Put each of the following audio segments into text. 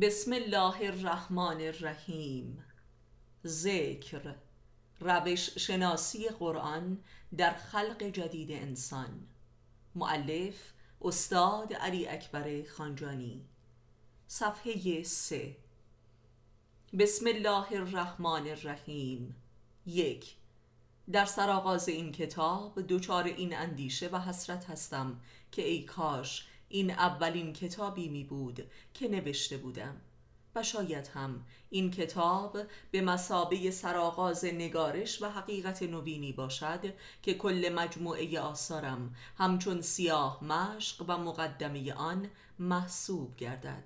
بسم الله الرحمن الرحیم. ذکر روش شناسی قرآن در خلق جدید انسان. معلف استاد علی اکبر خانجانی. صفحه سه. بسم الله الرحمن الرحیم. یک در سرآغاز این کتاب دچار این اندیشه و حسرت هستم که ای کاش این اولین کتابی می بود که نوشته بودم. و شاید هم این کتاب به مسابه سرآغاز نگارش و حقیقت نوینی باشد که کل مجموعه آثارم همچون سیاه مشق و مقدمه آن محسوب گردد.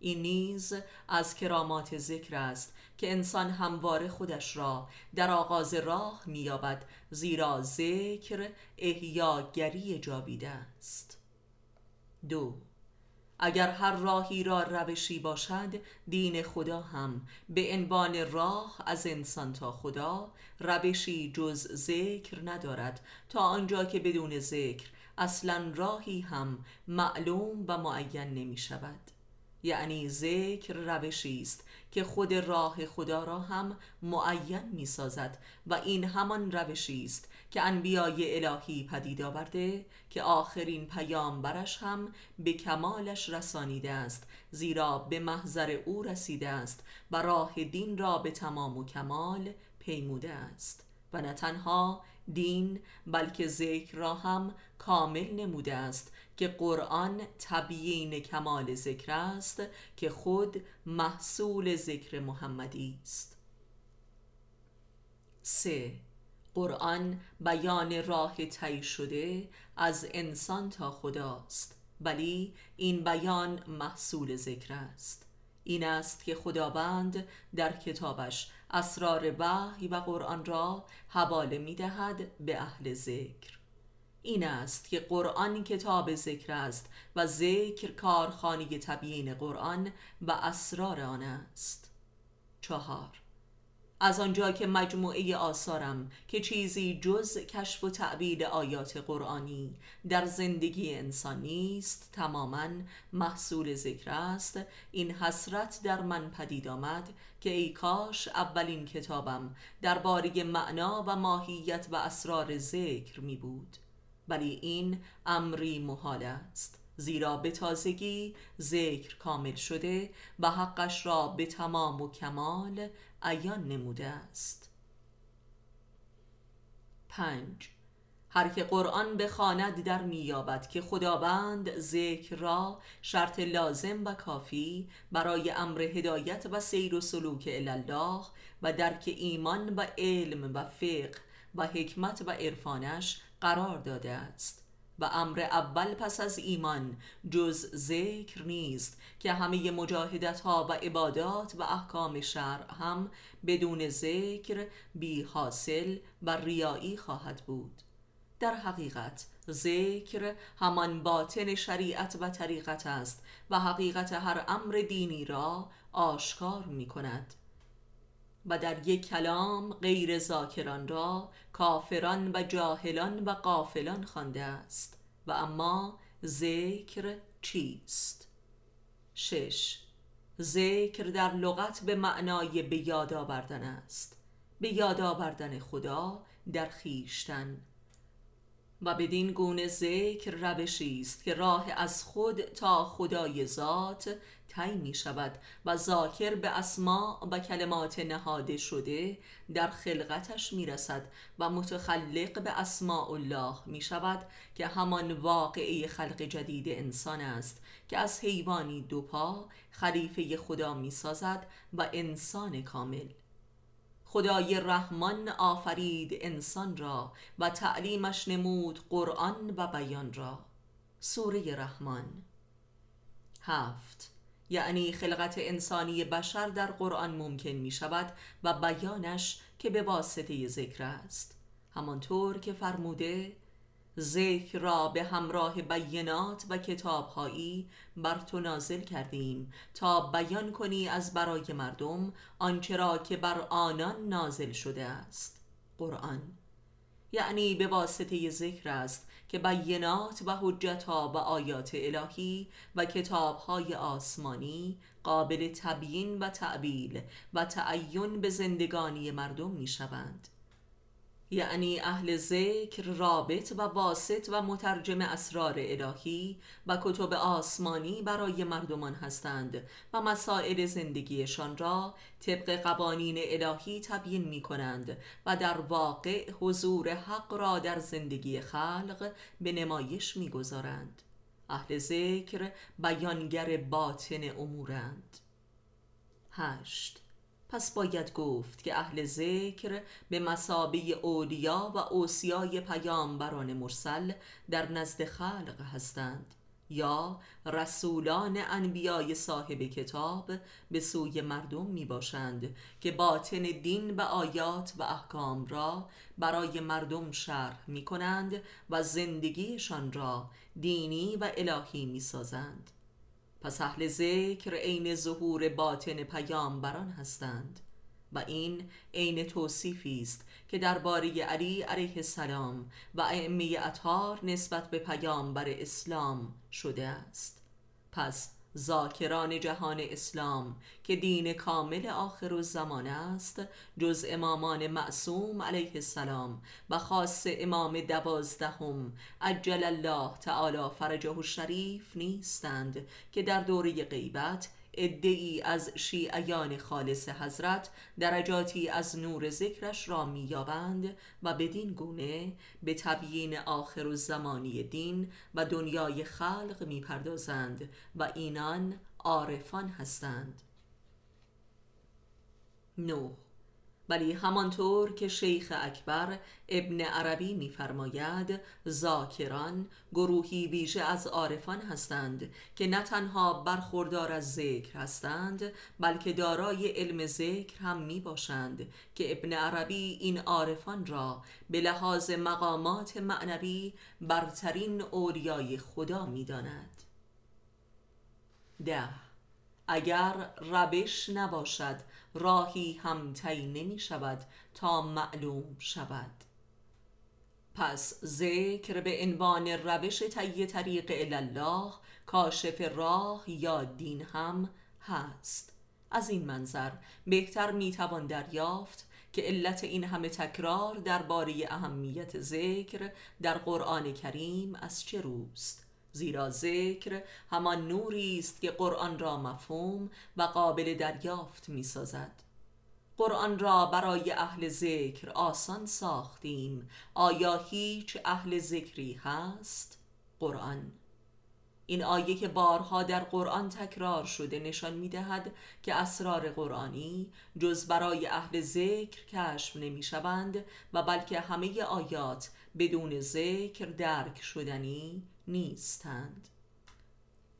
این نیز از کرامات ذکر است که انسان همواره خودش را در آغاز راه مییابد زیرا ذکر احیاگری جاویده است. دو. اگر هر راهی را روشی باشد دین خدا هم. به عنوان راه از انسان تا خدا روشی جز ذکر ندارد. تا آنجا که بدون ذکر اصلا راهی هم معلوم و معین نمی شود. یعنی ذکر روشی است که خود راه خدا را هم معین می سازد و این همان روشی است که انبیای الهی پدید آورده که آخرین پیامبرش هم به کمالش رسانیده است زیرا به محضر او رسیده است و راه دین را به تمام و کمال پیموده است. و نه تنها دین بلکه ذکر را هم کامل نموده است که قرآن تبیین کمال ذکر است که خود محصول ذکر محمدی است. سه قرآن بیان راه طی شده از انسان تا خداست ولی این بیان محصول ذکر است. این است که خداوند در کتابش اسرار وحی و قرآن را حواله می دهد به اهل ذکر. این است که قرآن کتاب ذکر است و ذکر کارخانه تبیین قرآن و اسرار آن است. چهار از آنجا که مجموعه آثارم که چیزی جز کشف و تعبیر آیات قرآنی در زندگی انسان نیست تماما محصول ذکر است. این حسرت در من پدید آمد که ای کاش اولین کتابم درباره معنا و ماهیت و اسرار ذکر می بود. ولی این امری محال است. زیرا به تازگی ذکر کامل شده و حقش را به تمام و کمال عیان نموده است. پنج. هر که قرآن بخواند در میابد که خداوند ذکر را شرط لازم و کافی برای امر هدایت و سیر و سلوک الله و درک ایمان و علم و فقه و حکمت و عرفانش قرار داده است. و امر اول پس از ایمان جز ذکر نیست که همه مجاهدت ها و عبادات و احکام شرع هم بدون ذکر بی حاصل و ریایی خواهد بود. در حقیقت ذکر همان باطن شریعت و طریقت است و حقیقت هر امر دینی را آشکار می کند و در یک کلام غیر ذاکران را کافران و جاهلان و قافلان خوانده است. و اما ذکر چیست؟ شش. ذکر در لغت به معنای به یاد آوردن است. به یاد آوردن خدا در خیشتن و بدین گونه ذکر روشی است که راه از خود تا خدای ذات طی می شود و ذاکر به اسماع و کلمات نهاده شده در خلقتش می رسد و متخلق به اسماء الله می شود که همان واقعه خلق جدید انسان است که از حیوانی دو پا خلیفه خدا می سازد و انسان کامل. خدای رحمان آفرید انسان را و تعلیمش نمود قرآن و بیان را. سوره رحمان. هفت. یعنی خلقت انسانی بشر در قرآن ممکن می شود و بیانش که به واسطه ذکر است. همانطور که فرموده ذکر را به همراه بینات و کتابهایی بر تو نازل کردیم تا بیان کنی از برای مردم آنچه را که بر آنان نازل شده است. قرآن یعنی به واسطه ذکر است که بینات و حجتها و آیات الهی و کتابهای آسمانی قابل تبیین و تعبیل و تعین به زندگانی مردم می شوند یعنی اهل ذکر رابط و واسط و مترجم اسرار الهی و کتب آسمانی برای مردمان هستند و مسائل زندگیشان را طبق قوانین الهی تبیین می کنند و در واقع حضور حق را در زندگی خلق به نمایش می گذارند. اهل ذکر بیانگر باطن امورند هشت پس باید گفت که اهل ذکر به مسابه اولیا و اوسیای پیامبران مرسل در نزد خلق هستند یا رسولان انبیای صاحب کتاب به سوی مردم می باشند که باطن دین و آیات و احکام را برای مردم شرح می کنند و زندگیشان را دینی و الهی می سازند پس اهل ذکر عین ظهور باطن پیامبران هستند و این عین توصیفی است که درباره علی علیه السلام و ائمه اطهار نسبت به پیامبر اسلام شده است. پس ذاکران جهان اسلام که دین کامل آخر و زمان است جز امامان معصوم علیه السلام و خاص امام دوازدهم. عجل الله تعالی فرجه الشریف نیستند که در دوره غیبت ادعی از شیعیان خالص حضرت درجاتی از نور ذکرش را مییابند و بدین گونه به تبیین آخر و زمانی دین و دنیای خلق می‌پردازند و اینان عارفان هستند. نو ولی همانطور که شیخ اکبر ابن عربی میفرماید ذاکران گروهی ویژه از عارفان هستند که نه تنها برخوردار از ذکر هستند بلکه دارای علم ذکر هم می باشند که ابن عربی این عارفان را به لحاظ مقامات معنوی برترین اولیای خدا می داند ده. اگر روش نباشد راهی هم طی نمی شود تا معلوم شود. پس ذکر به عنوان روش طی طریق الله کاشف راه یا دین هم هست. از این منظر بهتر می‌توان دریافت که علت این همه تکرار درباره اهمیت ذکر در قرآن کریم از چه روست. زیرا ذکر همان نوری است که قرآن را مفهوم و قابل دریافت می سازد قرآن را برای اهل ذکر آسان ساختیم. آیا هیچ اهل ذکری هست؟ قرآن. این آیه که بارها در قرآن تکرار شده نشان می دهد که اسرار قرآنی جز برای اهل ذکر کشف نمی شوند و بلکه همه آیات بدون ذکر درک شدنی نیستند.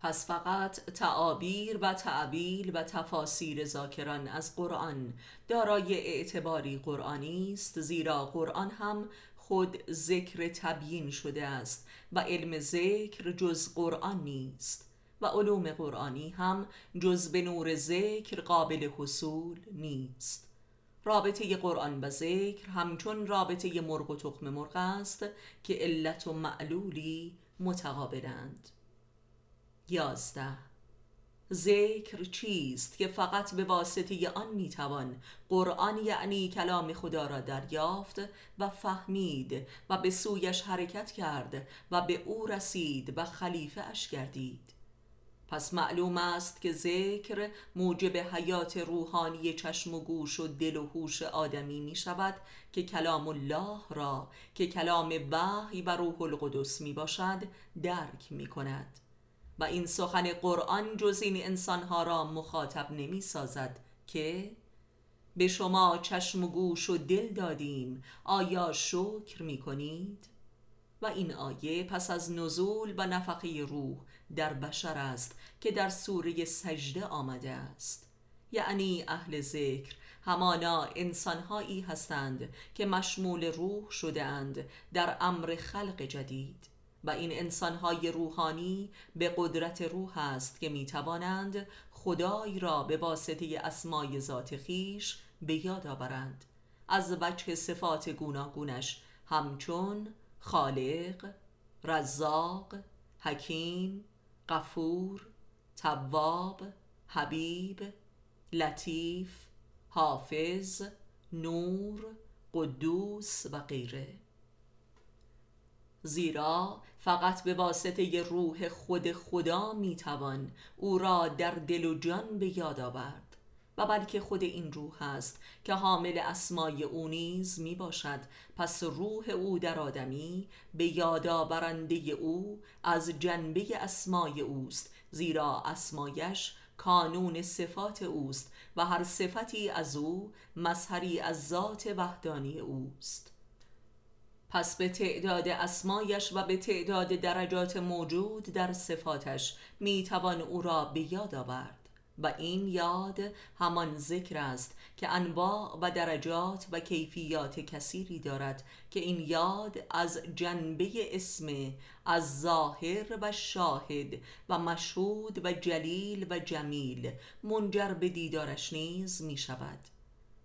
پس فقط تعابیر و تعبیل و تفاسیر ذاکران از قرآن دارای اعتباری قرآنی است زیرا قرآن هم خود ذکر تبیین شده است و علم ذکر جز قرآن نیست و علوم قرآنی هم جز به نور ذکر قابل حصول نیست. رابطه قرآن و ذکر همچون رابطه مرغ و تخم مرغ است که علت و معلولی متقابلند. یازده. ذکر چیست که فقط به واسطه آن می‌توان قرآن یعنی کلام خدا را دریافت و فهمید و به سویش حرکت کرد و به او رسید و خلیفه اش گردید؟ پس معلوم است که ذکر موجب حیات روحانی چشم و گوش و دل و هوش آدمی می شود که کلام الله را که کلام وحی و روح القدس می باشد درک می کند و این سخن قرآن جز این انسانها را مخاطب نمی سازد که به شما چشم و گوش و دل دادیم آیا شکر می کنید؟ و این آیه پس از نزول و نفقه روح در بشر است که در سوره سجده آمده است. یعنی اهل ذکر همانا انسانهایی هستند که مشمول روح شده اند در امر خلق جدید. و این انسانهای روحانی به قدرت روح است که می توانند خدای را به واسطه اسمای ذات خیش به یاد آورند. از وجه صفات گوناگونش همچون خالق، رزاق حکیم قفور تواب حبیب لطیف حافظ نور قدوس و غیره. زیرا فقط به واسطه روح خود خدا می‌توان او را در دل و جان به یاد آورد. و بلکه خود این روح است که حامل اسمای او نیز می باشد. پس روح او در آدمی به یادآورنده او از جنبه اسمای اوست زیرا اسمایش کانون صفات اوست و هر صفتی از او مظهری از ذات وحدانی اوست. پس به تعداد اسمایش و به تعداد درجات موجود در صفاتش می‌توان او را به یاد آورد. و این یاد همان ذکر است که انواع و درجات و کیفیات کثیری دارد که این یاد از جنبه اسم از ظاهر و شاهد و مشهود و جلیل و جمیل منجر به دیدارش نیز می شود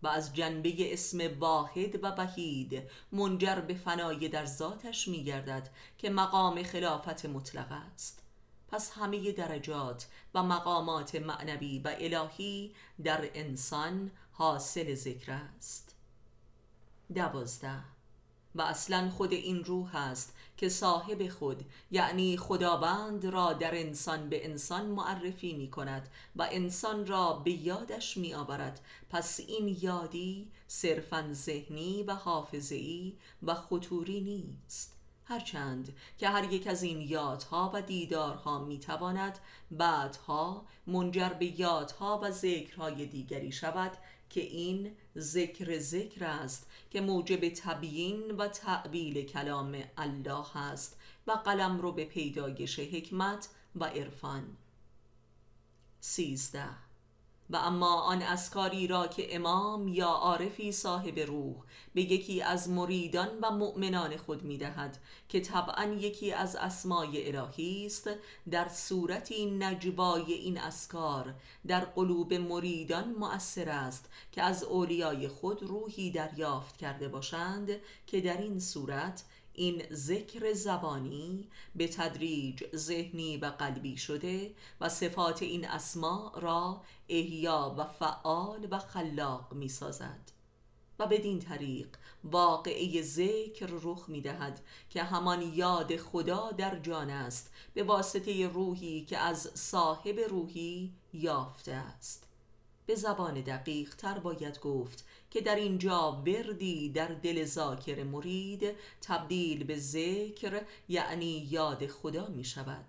و از جنبه اسم واحد و وحید منجر به فنای در ذاتش می گردد که مقام خلافت مطلق است. پس همه درجات و مقامات معنوی و الهی در انسان حاصل ذکر است. دوازده. و اصلا خود این روح است که صاحب خود یعنی خداوند را در انسان به انسان معرفی می کند و انسان را به یادش می آورد. پس این یادی صرفا ذهنی و حافظه‌ای و خطوری نیست. هرچند که هر یک از این یادها و دیدارها می‌تواند بعدها منجر به یادها و ذکرهای دیگری شود که این ذکر ذکر است که موجب تبیین و تعبیل کلام الله است و قلم رو به پیدایش حکمت و عرفان. سیزده و اما آن اسکاری را که امام یا عارفی صاحب روح به یکی از مریدان و مؤمنان خود می‌دهد که طبعا یکی از اسمای الهی است در صورتی نجبای این اسکار در قلوب مریدان مؤثر است که از اولیای خود روحی دریافت کرده باشند که در این صورت این ذکر زبانی به تدریج ذهنی و قلبی شده و صفات این اسما را احیا و فعال و خلاق می سازد و بدین طریق واقعه ذکر رخ می دهد که همان یاد خدا در جان است به واسطه روحی که از صاحب روحی یافته است. به زبان دقیق تر باید گفت که در اینجا وردی در دل ذاکر مرید تبدیل به ذکر یعنی یاد خدا می شود.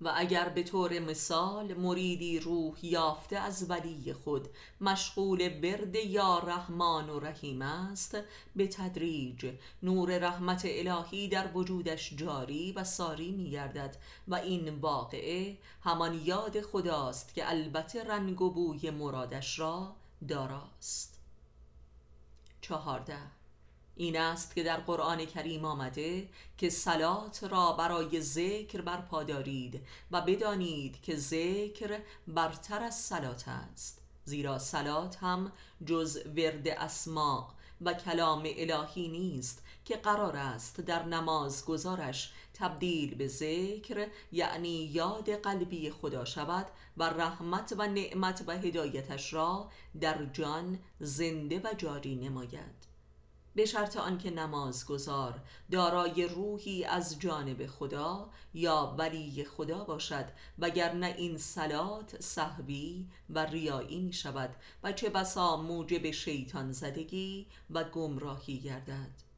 و اگر به طور مثال مریدی روح یافته از ولی خود مشغول ورد یا رحمان و رحیم است به تدریج نور رحمت الهی در وجودش جاری و ساری می گردد. و این واقعه همان یاد خداست که البته رنگ و بوی مرادش را داراست. چهارده. این است که در قرآن کریم آمده که سلات را برای ذکر برپا دارید و بدانید که ذکر برتر از سلات است. زیرا سلات هم جز ورد اسماع و کلام الهی نیست که قرار است در نماز گذارش تبدیل به ذکر یعنی یاد قلبی خدا شود و رحمت و نعمت و هدایتش را در جان زنده و جاری نماید. به شرط آنکه نمازگزار دارای روحی از جانب خدا یا ولی خدا باشد وگرنه این سلات صحبی و ریایی می شود و چه بسا موجب شیطان زدگی و گمراهی گردد.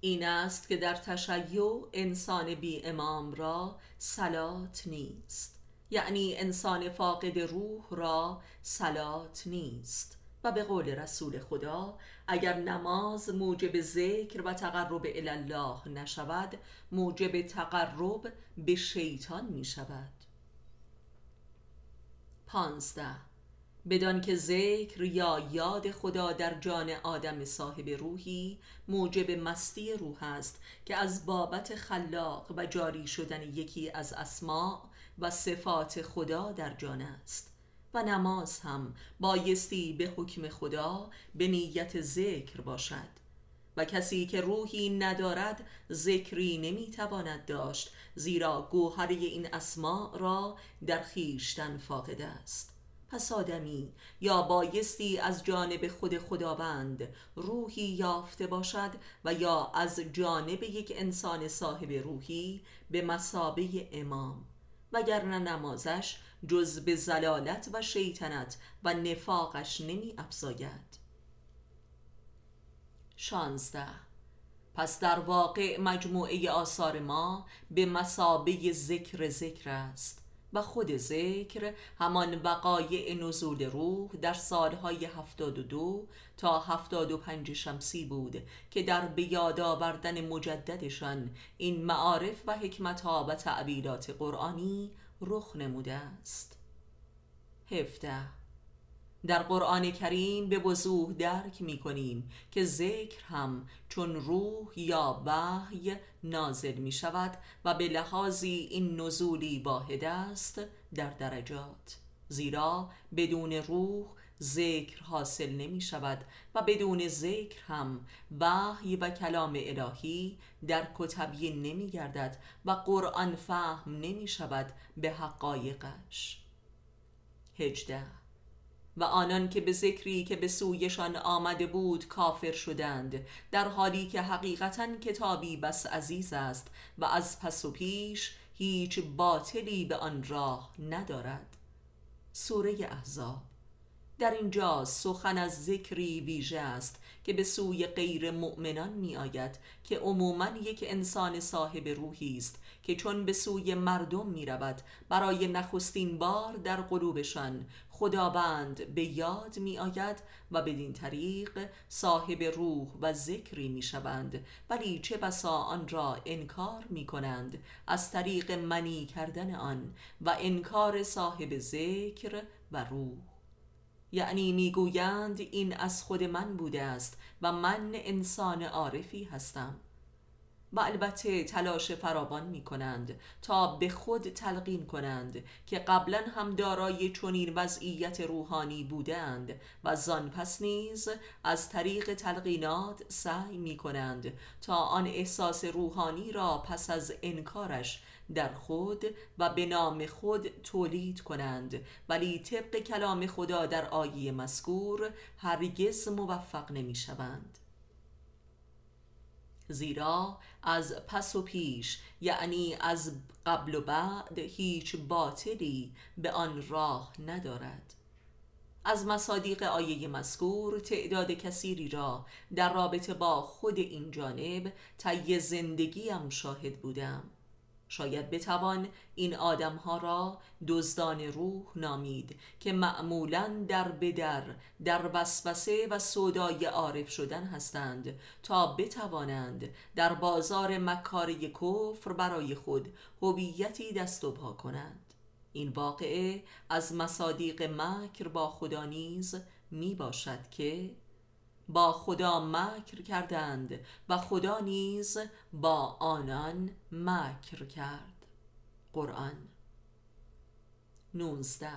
این است که در تشیع انسان بی امام را سلات نیست. یعنی انسان فاقد روح را سلات نیست. و به قول رسول خدا اگر نماز موجب ذکر و تقرب الله نشود موجب تقرب به شیطان می شود پانزده بدان که ذکر یا یاد خدا در جان آدم صاحب روحی موجب مستی روح است که از بابت خلاق و جاری شدن یکی از اسماع و صفات خدا در جان است و نماز هم بایستی به حکم خدا به نیت ذکر باشد و کسی که روحی ندارد ذکری نمی‌تواند داشت زیرا گوهری این اسما را در خیشتن فاقد است. پس آدمی یا بایستی از جانب خود خداوند روحی یافته باشد و یا از جانب یک انسان صاحب روحی به مسابه امام. وگرنه نمازش جز به زلالت و شیطنت و نفاقش نمی افزاید. شانزده. پس در واقع مجموعه آثار ما به مسابه ذکر ذکر است. و خود ذکر همان وقایع نزول روح در سالهای 72 تا 75 شمسی بود که در بیاد آوردن مجددشان این معارف و حکمتها و تعبیرات قرآنی رخ نموده است. 17 در قرآن کریم به وضوح درک می کنیم که ذکر هم چون روح یا وحی نازل می شود و به لحاظی این نزولی واحد است در درجات زیرا بدون روح ذکر حاصل نمی شود و بدون ذکر هم وحی و کلام الهی در کتبی نمی گردد و قرآن فهم نمی شود به حقایقش. هجده و آنان که به ذکری که به سویشان آمده بود کافر شدند در حالی که حقیقتا کتابی بس عزیز است و از پس و پیش هیچ باطلی به آن راه ندارد. سوره احزاب. در اینجا سخن از ذکری ویژه است که به سوی غیر مؤمنان می آید که عموما یک انسان صاحب روحی است که چون به سوی مردم می رود برای نخستین بار در قلوبشان خداوند به یاد می آید و بدین طریق صاحب روح و ذکری می شوند ولی چه بسا آن را انکار می کنند از طریق منی کردن آن و انکار صاحب ذکر و روح. یعنی می‌گویند این از خود من بوده است و من انسان عارفی هستم. و البته تلاش فراوان می کنند تا به خود تلقین کنند که قبلا هم دارای چنین وضعیت روحانی بودند و زان پس نیز از طریق تلقینات سعی می کنند تا آن احساس روحانی را پس از انکارش در خود و به نام خود تولید کنند. ولی طبق کلام خدا در آیه مذکور هرگز موفق نمی شوند زیرا از پس و پیش یعنی از قبل و بعد هیچ باطلی به آن راه ندارد. از مصادیق آیه مذکور تعداد کثیری را در رابطه با خود این جانب طی زندگیم شاهد بودم. شاید بتوان این آدمها را دزدان روح نامید که معمولا در بدر در وسوسه و سودای عارف شدن هستند تا بتوانند در بازار مکاری کفر برای خود هویتی دست و پا کنند. این واقعه از مصادیق مکر با خدا نیز می باشد که با خدا مکر کردند و خدا نیز با آنان مکر کرد. قرآن 19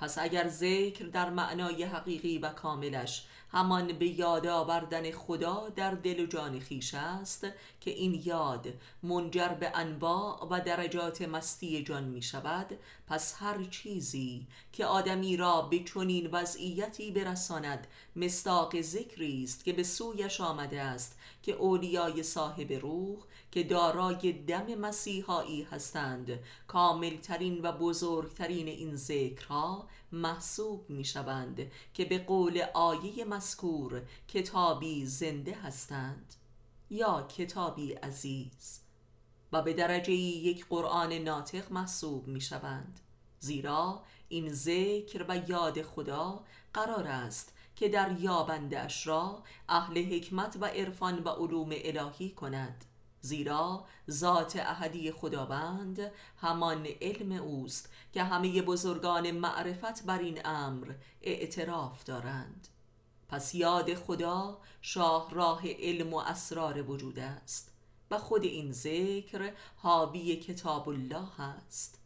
پس اگر ذکر در معنای حقیقی و کاملش همان به یاد آوردن خدا در دل و جان خیش است که این یاد منجر به انواع و درجات مستی جان می شود پس هر چیزی که آدمی را به چنین وضعیتی برساند مستاق ذکری است که به سویش آمده است که اولیای صاحب روح که دارای دم مسیحایی هستند. کاملترین و بزرگترین این ذکرها محسوب می شوند که به قول آیه مذکور کتابی زنده هستند یا کتابی عزیز و به درجه یک قرآن ناطق محسوب می شوند زیرا این ذکر و یاد خدا قرار است که در یابندش را اهل حکمت و عرفان و علوم الهی کند. زیرا ذات احدی خداوند همان علم اوست که همه بزرگان معرفت بر این امر اعتراف دارند. پس یاد خدا شاه راه علم و اسرار وجود است و خود این ذکر حاوی کتاب الله است.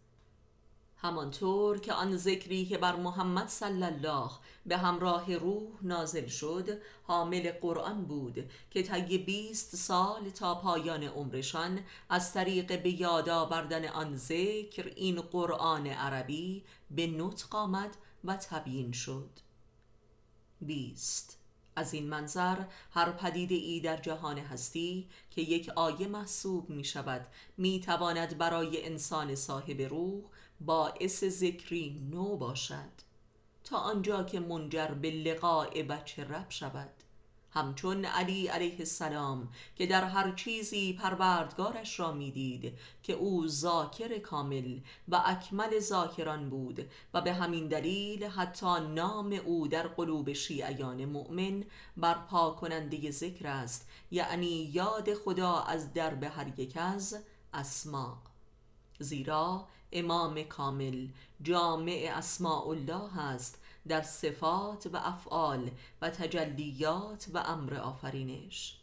همانطور که آن ذکری که بر محمد صلی الله به همراه روح نازل شد حامل قرآن بود که طی بیست سال تا پایان عمرشان از طریق به یاد آوردن آن ذکر این قرآن عربی به نطق آمد و تبیین شد. بیست. از این منظر هر پدیده ای در جهان هستی که یک آیه محسوب می شود می تواند برای انسان صاحب روح باعث ذکری نو باشد تا آنجا که منجر به لقاء بچه رب شود. همچون علی علیه السلام که در هر چیزی پروردگارش را می‌دید که او ذاکر کامل و اکمل ذاکران بود و به همین دلیل حتی نام او در قلوب شیعیان مؤمن برپا کننده ذکر است یعنی یاد خدا از درب هر یک از اسما زیرا امام کامل جامع اسماء الله است در صفات و افعال و تجلیات و امر آفرینش.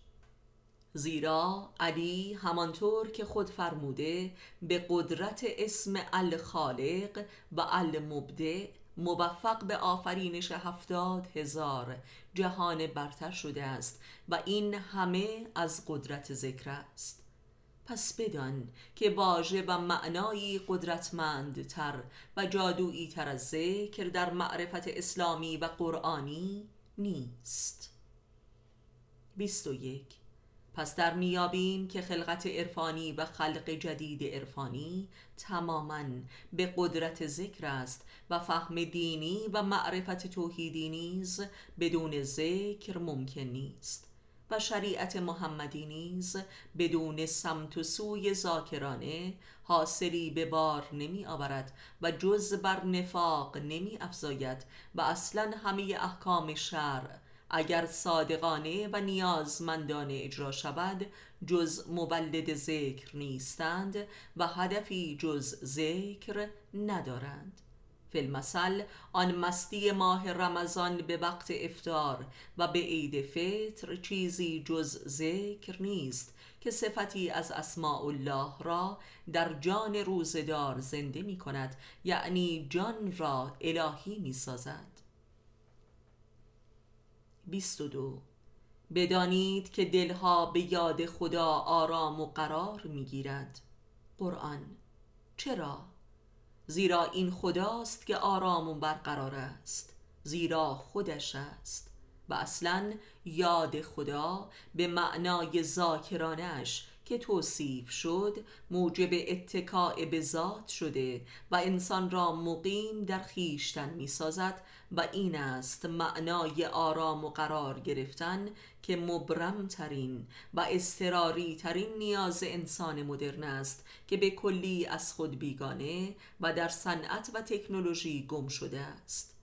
زیرا علی همانطور که خود فرموده به قدرت اسم الخالق و المبدع موفق به آفرینش هفتاد هزار جهان برتر شده است و این همه از قدرت ذکر است. پس بدان که واژه و معنایی قدرتمندتر و جادویی تر از ذکر در معرفت اسلامی و قرآنی نیست. 21 پس در میابیم که خلقت عرفانی و خلق جدید عرفانی تماما به قدرت ذکر است و فهم دینی و معرفت توحیدی نیز بدون ذکر ممکن نیست. و شریعت محمدی نیز بدون سمت و سوی ذاکرانه حاصلی به بار نمی آورد و جز بر نفاق نمی افزاید و اصلا همه احکام شرع اگر صادقانه و نیازمندانه اجرا شود جز مولد ذکر نیستند و هدفی جز ذکر ندارند. فیلمسل آن مستی ماه رمضان به وقت افتار و به عید فطر چیزی جز ذکر نیست که صفتی از اسماء الله را در جان روزدار زنده می کند یعنی جان را الهی می سازد. 22 بدانید که دلها به یاد خدا آرام و قرار می گیرد. قرآن. چرا؟ زیرا این خداست که آرام و برقرار است. زیرا خودش است. و اصلا یاد خدا به معنای ذاکرانش که توصیف شد موجب اتکاع به ذات شده و انسان را مقیم در خیشتن می سازد و این است معنای آرام و قرار گرفتن که مبرم ترین و استراری ترین نیاز انسان مدرن است که به کلی از خود بیگانه و در صنعت و تکنولوژی گم شده است.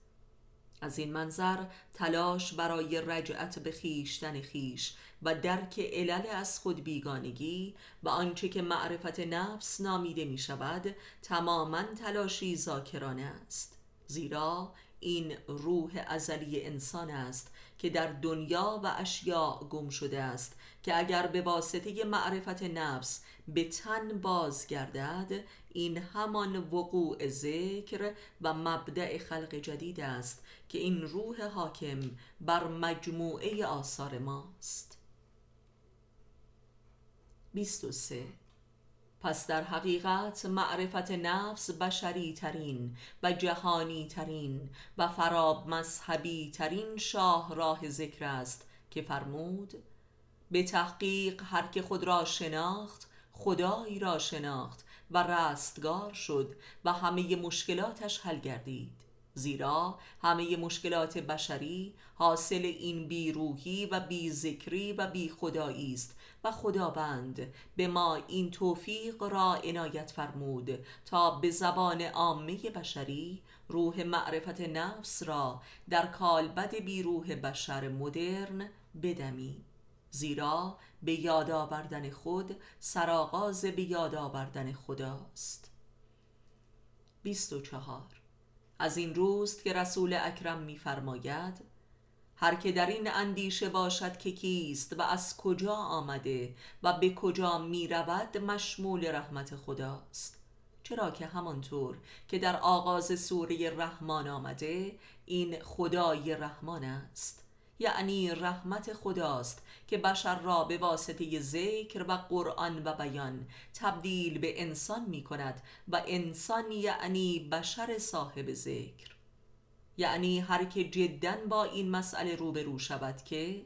از این منظر تلاش برای رجعت به خیشتن خیش و درک علل از خود بیگانگی و آنچه که معرفت نفس نامیده می شود تماما تلاشی ذاکرانه است. زیرا این روح ازلی انسان است که در دنیا و اشیاء گم شده است که اگر به واسطه معرفت نفس به تن بازگردد این همان وقوع ذکر و مبدع خلق جدید است که این روح حاکم بر مجموعه آثار ماست. 23 پس در حقیقت معرفت نفس بشری ترین و جهانی ترین و فراب مذهبی ترین شاه راه ذکر است که فرمود به تحقیق هر که خود را شناخت خدایی را شناخت و رستگار شد و همه مشکلاتش حل گردید. زیرا همه مشکلات بشری حاصل این بیروحی و بی ذکری و بی خدایی است و خداوند. به ما این توفیق را عنایت فرمود تا به زبان عامه بشری روح معرفت نفس را در کالبد بیروح بشر مدرن بدمی. زیرا به یاد آوردن خود سرآغاز به یاد آوردن خداست. 24 از این روز که رسول اکرم می‌فرماید هر که در این اندیشه باشد که کیست و از کجا آمده و به کجا می رود مشمول رحمت خداست. چرا که همانطور که در آغاز سوره رحمان آمده این خدای رحمان است. یعنی رحمت خداست که بشر را به واسطه ذکر و قرآن و بیان تبدیل به انسان می کند و انسان یعنی بشر صاحب ذکر. یعنی هر که جدا با این مسئله روبرو شود که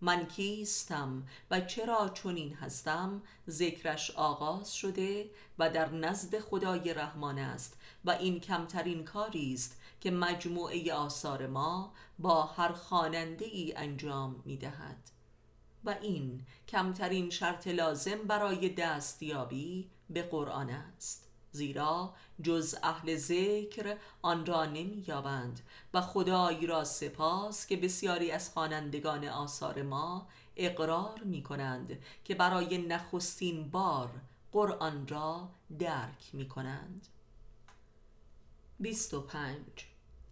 من کیستم و چرا چنین هستم ذکرش آغاز شده و در نزد خدای رحمان است و این کمترین کاری است که مجموعه آثار ما با هر خواننده ای انجام می دهد و این کمترین شرط لازم برای دستیابی به قرآن است زیرا جز اهل ذکر آن را نمییابند. و خدای را سپاس که بسیاری از خوانندگان آثار ما اقرار می کنند که برای نخستین بار قرآن را درک می کنند 25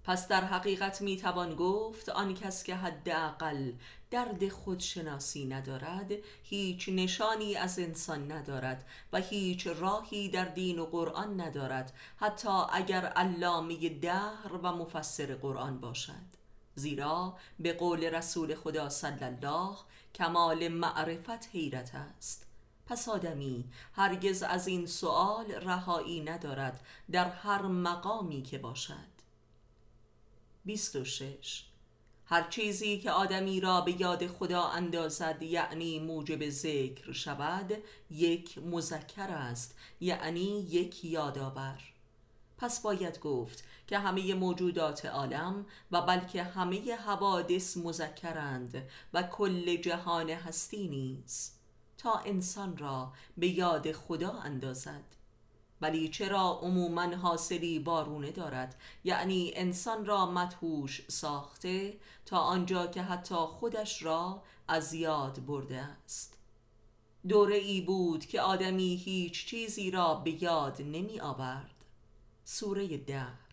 پس در حقیقت می توان گفت آن کس که حداقل درد خودشناسی ندارد هیچ نشانی از انسان ندارد و هیچ راهی در دین و قرآن ندارد حتی اگر علامه دهر و مفسر قرآن باشد. زیرا به قول رسول خدا صلی الله کمال معرفت حیرت است. پس آدمی هرگز از این سؤال رهایی ندارد در هر مقامی که باشد. 26 هر چیزی که آدمی را به یاد خدا اندازد یعنی موجب ذکر شود یک مذکر است یعنی یک یادآور. پس باید گفت که همه موجودات عالم و بلکه همه حوادث مذکرند و کل جهان هستی نیز. تا انسان را به یاد خدا اندازد. ولی چرا عموما حاصلی بارونه دارد؟ یعنی انسان را مدهوش ساخته تا آنجا که حتی خودش را از یاد برده است. دوره ای بود که آدمی هیچ چیزی را به یاد نمی آورد سوره دهر.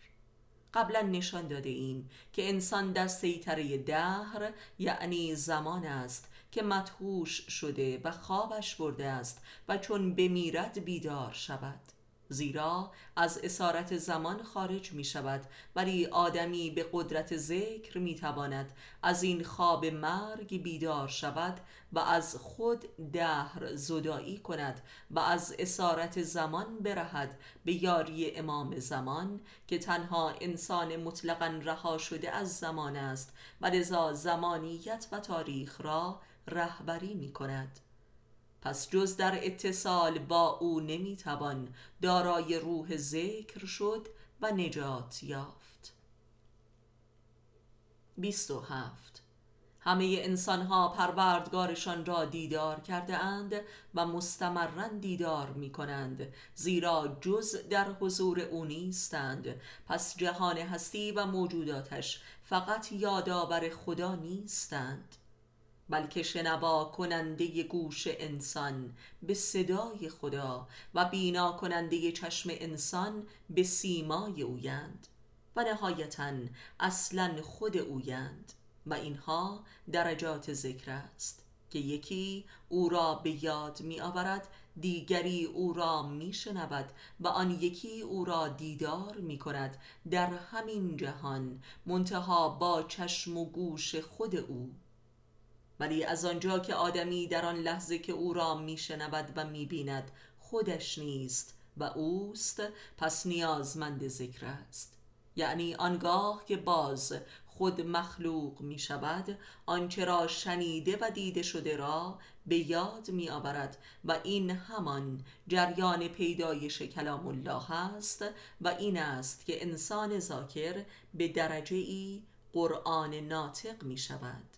قبلا نشان داده ایم که انسان در سیطره دهر یعنی زمان است که مدهوش شده و خوابش برده است و چون بمیرد بیدار شود. زیرا از اسارت زمان خارج می شود ولی آدمی به قدرت ذکر می تواند از این خواب مرگ بیدار شود و از خود دهر زدایی کند و از اسارت زمان برهد به یاری امام زمان که تنها انسان مطلقا رها شده از زمان است و لذا زمانیت و تاریخ را رهبری می کند پس جز در اتصال با او نمی‌توان دارای روح ذکر شد و نجات یافت. 27 همه انسانها پروردگارشان را دیدار کرده اند و مستمرا دیدار می کنند زیرا جز در حضور او نیستند. پس جهان هستی و موجوداتش فقط یادآور خدا نیستند. بلکه شنوا کننده گوش انسان به صدای خدا و بینا کننده چشم انسان به سیمای اویند و نهایتا اصلا خود اویند و اینها درجات ذکر است که یکی او را به یاد می آورد دیگری او را می شنود و آن یکی او را دیدار می کند در همین جهان منتها با چشم و گوش خود او. ولی از آنجا که آدمی در آن لحظه که او را میشنود و می‌بیند خودش نیست و اوست پس نیازمند ذکر است. یعنی آنگاه که باز خود مخلوق می شود آنچه را شنیده و دیده شده را به یاد می آورد و این همان جریان پیدایش کلام الله است و این است که انسان ذاکر به درجه ای قرآن ناطق می شود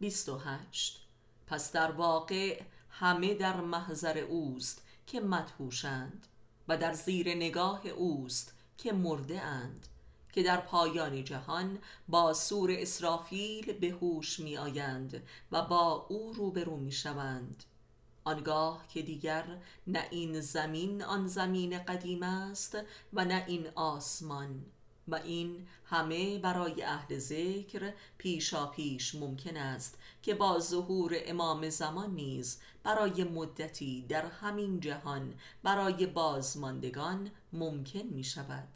28 پس در واقع همه در محضر اوست که مدهوشند و در زیر نگاه اوست که مرده اند که در پایان جهان با سور اسرافیل به هوش می آیند و با او روبرو می شوند آنگاه که دیگر نه این زمین آن زمین قدیم است و نه این آسمان. و این همه برای اهل ذکر پیشا پیش ممکن است که با ظهور امام زمان نیز برای مدتی در همین جهان برای بازماندگان ممکن می شود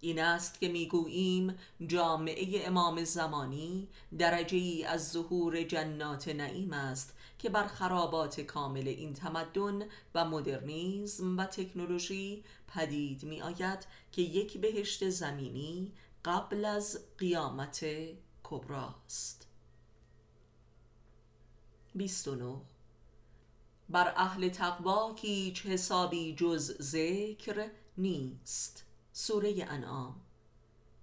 این است که می‌گوییم جامعه امام زمانی درجه ای از ظهور جنات نعیم است که بر خرابات کامل این تمدن و مدرنیزم و تکنولوژی پدید می آید که یک بهشت زمینی قبل از قیامت کبراست 29 بر اهل تقوا هیچ حسابی جز ذکر نیست. سوره انعام.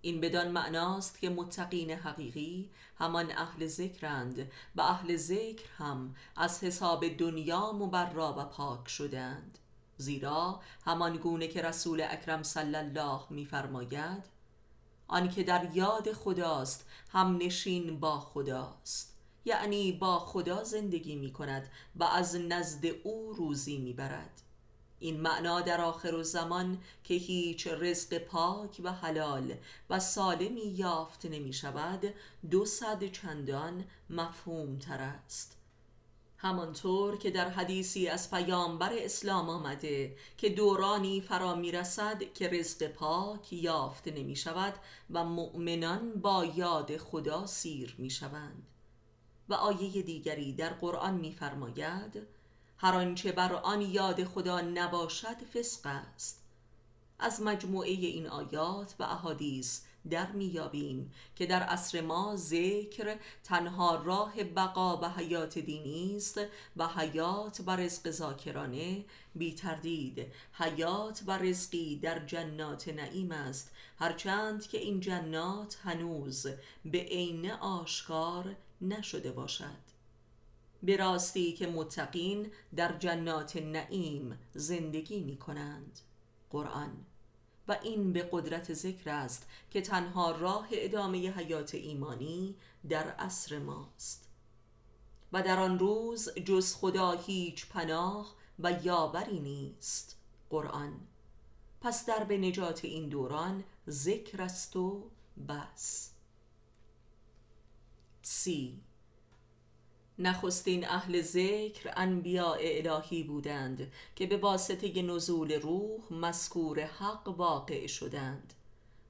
این بدان معناست که متقین حقیقی همان اهل ذکرند و اهل ذکر هم از حساب دنیا مبرا و پاک شدند. زیرا همان گونه که رسول اکرم صلی الله میفرماید آنکه در یاد خداست هم نشین با خداست. یعنی با خدا زندگی می کند و از نزد او روزی می برد این معنا در آخر زمان که هیچ رزق پاک و حلال و سالمی یافت نمی شود دو صد چندان مفهوم تر است. همانطور که در حدیثی از پیامبر اسلام آمده که دورانی فرا می رسد که رزق پاک یافت نمی شود و مؤمنان با یاد خدا سیر می شوند و آیه دیگری در قرآن می فرماید هر آنچه بر آن یاد خدا نباشد فسق است. از مجموعه این آیات و احادیث در میابیم که در عصر ما ذکر تنها راه بقا و حیات دینی است و حیات و رزق ذاکرانه بی تردید. حیات و رزقی در جنات نعیم است. هرچند که این جنات هنوز به عین آشکار نشده باشد. به راستی که متقین در جنات نعیم زندگی می کنند قرآن و این به قدرت ذکر است که تنها راه ادامه حیات ایمانی در عصر ماست. و در آن روز جز خدا هیچ پناه و یاوری نیست. قرآن پس در به نجات این دوران ذکر است و بس. سی نخستین اهل ذکر انبیاء الهی بودند که به واسطه نزول روح مذکور حق واقع شدند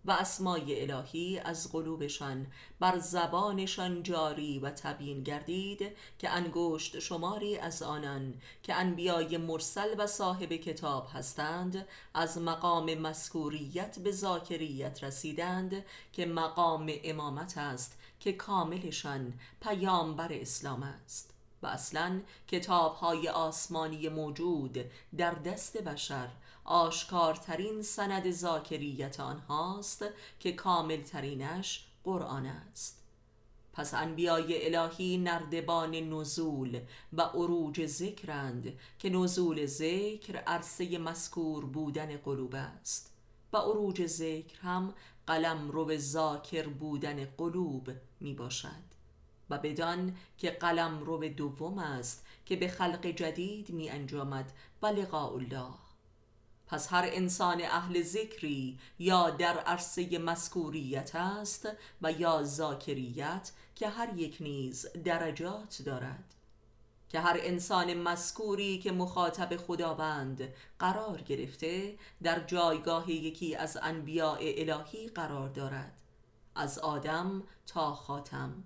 و اسمای الهی از قلوبشان بر زبانشان جاری و تبیین گردید که انگشت شماری از آنان که انبیای مرسل و صاحب کتاب هستند از مقام مسکوریت به ذاکریت رسیدند که مقام امامت است که کاملشان پیامبر اسلام است و اصلا کتاب های آسمانی موجود در دست بشر آشکارترین سند ذاکریت آنهاست که کاملترینش قرآن است. پس انبیای الهی نردبان نزول و عروج ذکرند که نزول ذکر عرصه مسکور بودن قلوب است و عروج ذکر هم قلم رو ذاکر بودن قلوب می باشد و بدان که قلم رو دوم است که به خلق جدید می انجامد و لقاء الله. پس هر انسان اهل ذکری یا در عرصه مسکوریت است و یا ذاکریت که هر یک نیز درجات دارد. که هر انسان مسکوری که مخاطب خداوند قرار گرفته در جایگاه یکی از انبیاء الهی قرار دارد. از آدم تا خاتم.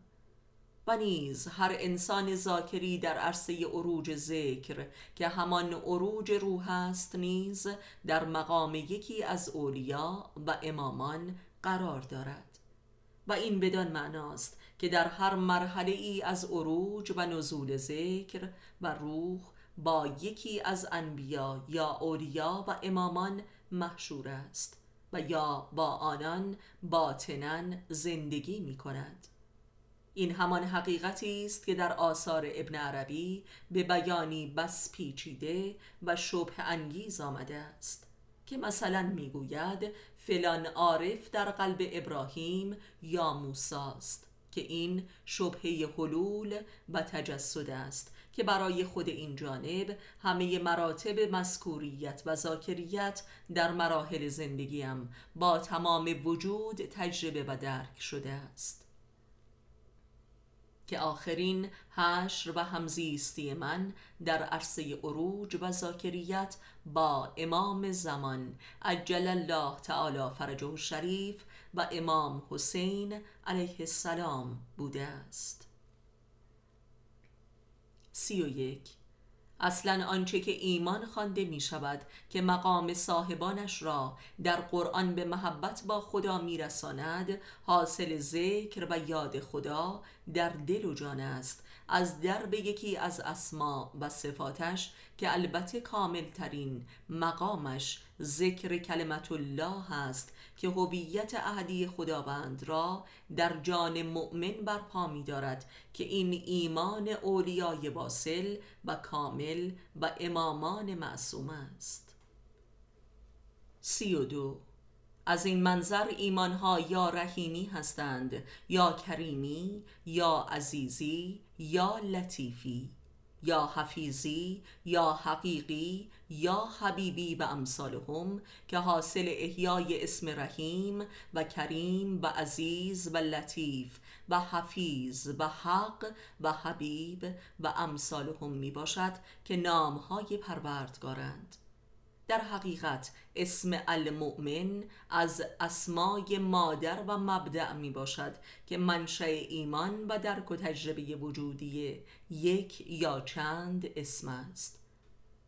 و نیز هر انسان ذاکری در عرصه عروج ذکر که همان عروج روح است نیز در مقام یکی از اولیا و امامان قرار دارد. و این بدان معناست که در هر مرحله ای از عروج و نزول ذکر و روح با یکی از انبیا یا اولیا و امامان محشور است و یا با آنان باطنا زندگی می کند این همان حقیقتی است که در آثار ابن عربی به بیانی بس پیچیده و شبه انگیز آمده است که مثلا می‌گوید فلان عارف در قلب ابراهیم یا موساست که این شبهه حلول و تجسد است که برای خود این جانب همه مراتب مذکوریت و ذاکریت در مراحل زندگیم با تمام وجود تجربه و درک شده است. که آخرین حشر و همزیستی من در عرصه عروج و ذاکریت با امام زمان عجل الله تعالی فرجه شریف و امام حسین علیه السلام بوده است. سی و یک. اصلا آنچه که ایمان خوانده می شود که مقام صاحبانش را در قرآن به محبت با خدا می رساند حاصل ذکر و یاد خدا در دل و جان است. از درب یکی از اسما و صفاتش که البته کامل ترین مقامش ذکر کلمت الله است. که هویت اهدی خداوند را در جان مؤمن برپا می دارد که این ایمان اولیای واصل و کامل و امامان معصوم است. سی و دو. از این منظر ایمانها یا رحیمی هستند یا کریمی یا عزیزی یا لطیفی. یا حفیظی یا حقیقی یا حبیبی و امثالهم که حاصل احیای اسم رحیم و کریم و عزیز و لطیف و حفیظ و حق و حبیب و امثالهم می باشد که نامهای پروردگارند. در حقیقت اسم المؤمن از اسمای مادر و مبدع می باشد که منشأ ایمان و درک و تجربه وجودی یک یا چند اسم است.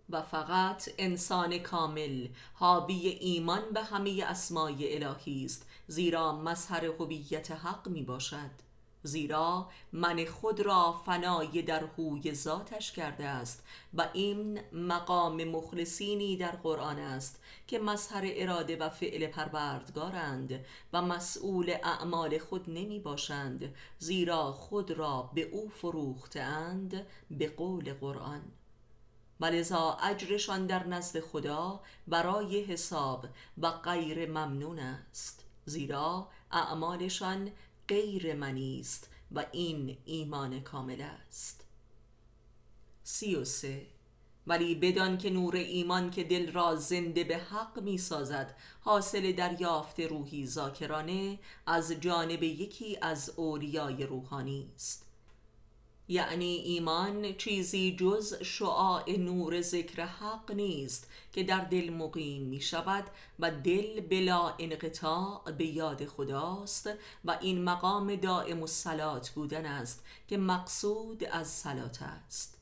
و فقط انسان کامل حاوی ایمان به همه اسمای الهی است زیرا مظهر هویت حق می باشد. زیرا من خود را فنای در هوی ذاتش کرده است و این مقام مخلصینی در قرآن است که مظهر اراده و فعل پروردگارند و مسئول اعمال خود نمی باشند زیرا خود را به او فروختند به قول قرآن. ولذا اجرشان در نزد خدا برای حساب و غیر ممنون است زیرا اعمالشان غیر منی است و این ایمان کامل است. سی و سه. ولی بدان که نور ایمان که دل را زنده به حق می سازد حاصل دریافت روحی ذاکرانه از جانب یکی از اولیای روحانی است. یعنی ایمان چیزی جز شعاع نور ذکر حق نیست که در دل مقیم می شود و دل بلا انقطاع به یاد خداست و این مقام دائم الصلات بودن است که مقصود از صلات است.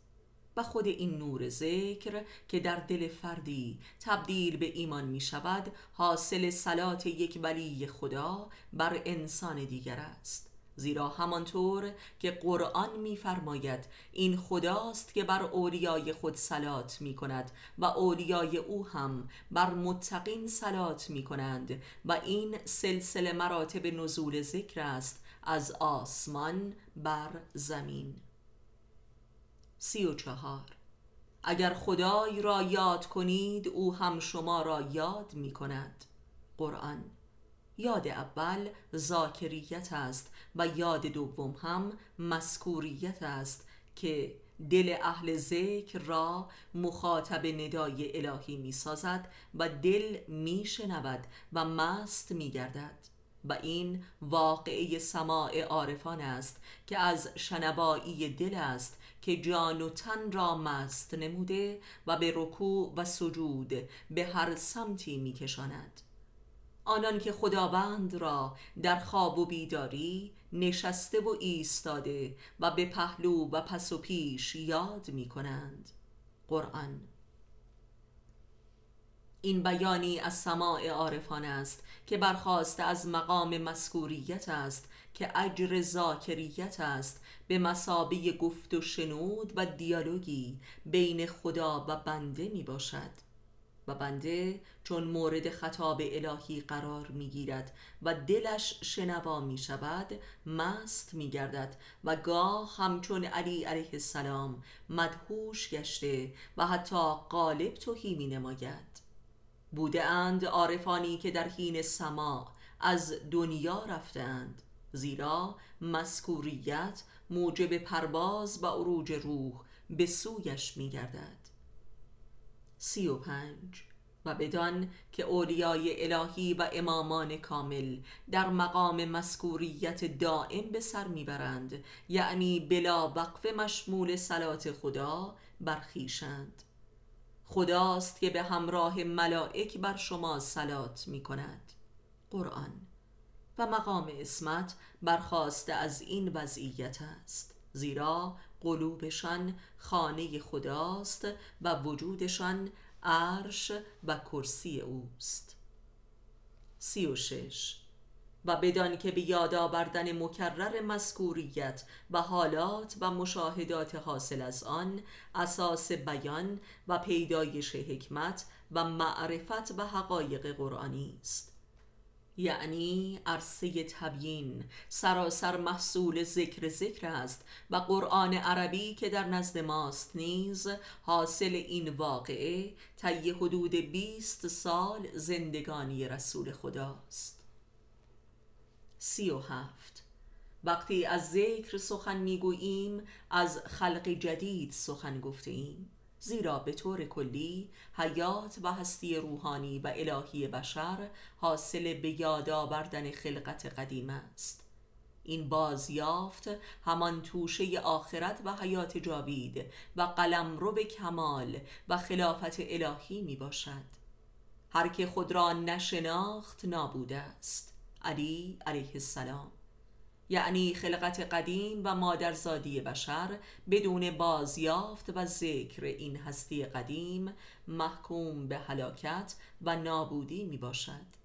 و خود این نور ذکر که در دل فردی تبدیل به ایمان می شود حاصل صلات یک ولی خدا بر انسان دیگر است. زیرا همانطور که قرآن میفرماید این خداست که بر اولیای خود سلات می کند و اولیای او هم بر متقین سلات می کنند و این سلسله مراتب نزول ذکر است از آسمان بر زمین. سی و چهار. اگر خدای را یاد کنید او هم شما را یاد می کند قرآن. یاد اول ذاکریت است و یاد دوم هم مسکوریت است که دل اهل ذکر را مخاطب ندای الهی می سازد و دل می شنود و مست می گردد و این واقعه سماع عارفان است که از شنوایی دل است که جان و تن را مست نموده و به رکوع و سجود به هر سمتی می کشاند آنان که خداوند را در خواب و بیداری نشسته و ایستاده و به پهلو و پس و پیش یاد می کنند. قرآن. این بیانی از سماع عارفان است که برخواسته از مقام مسکوریت است که اجر ذاکریت است به مسابه گفت و شنود و دیالوگی بین خدا و بنده می باشد. و بنده چون مورد خطاب الهی قرار می گیرد و دلش شنوا می شود مست می گردد و گاه همچون علی علیه السلام مدهوش گشته و حتی قالب توهی می نماید بوده اند عارفانی که در حین سما از دنیا رفتند زیرا مسکوریت موجب پرواز و عروج روح به سویش می گردد سی و پنج. و بدان که اولیای الهی و امامان کامل در مقام مسکوریت دائم به سر می‌برند یعنی بلا وقف مشمول سلات خدا برخیشند خداست که به همراه ملائک بر شما سلات می کند قرآن. و مقام اسمت برخواسته از این وضعیت است زیرا قلوبشان خانه خداست و وجودشان عرش و کرسی اوست. سی و شش. و بدان که به یاد آوردن مکرر مذکوریت و حالات و مشاهدات حاصل از آن اساس بیان و پیدایش حکمت و معرفت و حقایق قرآنی است. یعنی عرصه تبیین. سراسر محصول ذکر ذکر است و قرآن عربی که در نزد ماست نیز حاصل این واقعه طی حدود 20 سال زندگانی رسول خداست. سی و هفت. وقتی از ذکر سخن می‌گوییم از خلق جدید سخن گفته ایم زیرا به طور کلی حیات و هستی روحانی و الهی بشر حاصل به یاد آوردن خلقت قدیم است. این بازیافت همان توشه آخرت و حیات جاوید و قلم رو به کمال و خلافت الهی می باشد. هر که خود را نشناخت نابوده است. علی علیه السلام. یعنی خلقت قدیم و مادرزادی بشر بدون بازیافت و ذکر این هستی قدیم محکوم به هلاکت و نابودی می باشد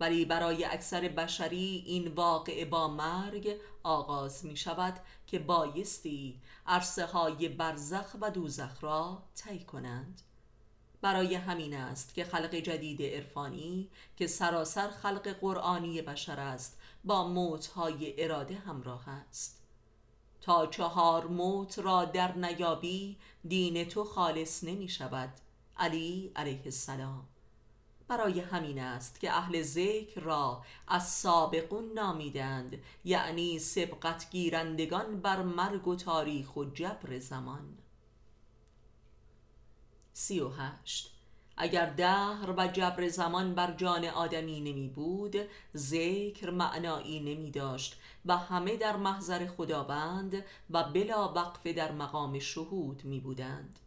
ولی برای اکثر بشری این واقع با مرگ آغاز می شود که بایستی عرصه های برزخ و دوزخ را طی کنند. برای همین است که خلق جدید عرفانی که سراسر خلق قرآنی بشر است با موتهای اراده همراه است. تا چهار موت را در نیابی دین تو خالص نمی شود علی علیه السلام. برای همین است که اهل ذکر را از سابقون نامیدند یعنی سبقت گیرندگان بر مرگ و تاریخ و جبر زمان. سی و هشت اگر دهر و جبر زمان بر جان آدمی نمی بود ذکر معنایی نمی داشت و همه در محضر خداوند و بلا وقف در مقام شهود می بودند.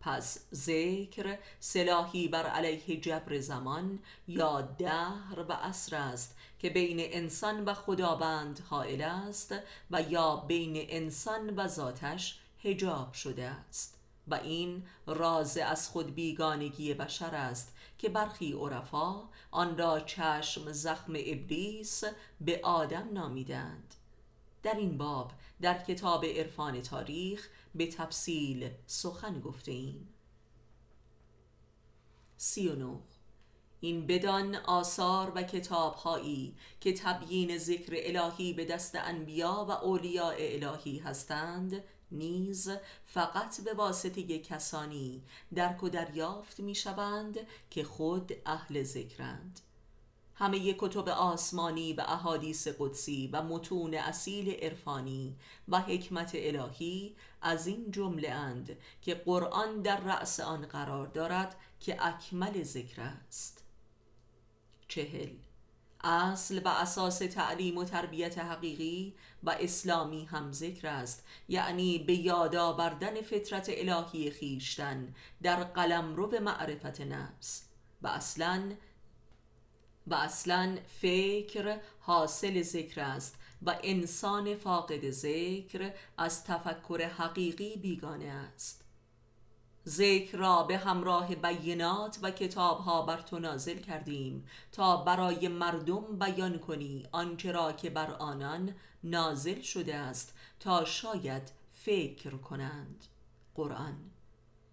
پس ذکر سلاحی بر علیه جبر زمان یا دهر و عصر است که بین انسان و خداوند حائل است و یا بین انسان و ذاتش هجاب شده است. و این راز از خود بیگانگی بشر است که برخی عرفا آن را چشم زخم ابلیس به آدم نامیدند. در این باب در کتاب عرفان تاریخ به تفصیل سخن گفته ایم. سی این بدان آثار و کتاب هایی که تبیین ذکر الهی به دست انبیا و اولیاء الهی هستند نیز فقط به واسطه کسانی درک و دریافت می شوند که خود اهل ذکرند. همه کتب آسمانی و احادیث قدسی و متون اصیل عرفانی و حکمت الهی از این جمله اند که قرآن در رأس آن قرار دارد که اکمل ذکر است. چهل اصل و اساس تعلیم و تربیت حقیقی و اسلامی هم ذکر است. یعنی به یاد آوردن فطرت الهی خیشتن در قلم رو به معرفت نفس. و اصلا و اصلا فکر حاصل ذکر است و انسان فاقد ذکر از تفکر حقیقی بیگانه است. ذکر را به همراه بینات و کتابها بر تو نازل کردیم تا برای مردم بیان کنی آنچه را که بر آنان نازل شده است تا شاید فکر کنند. قرآن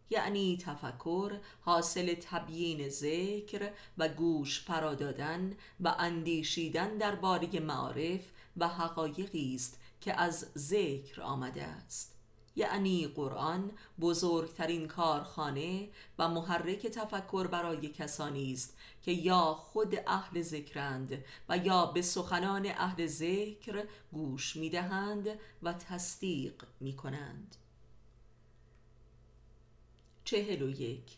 یعنی تفکر حاصل تبیین ذکر و گوش فرادادن و اندیشیدن درباره معارف و حقایقی است که از ذکر آمده است. یعنی قرآن بزرگترین کارخانه و محرک تفکر برای کسانی است که یا خود اهل ذکرند و یا به سخنان اهل ذکر گوش می‌دهند و تصدیق می کنند چهل و یک.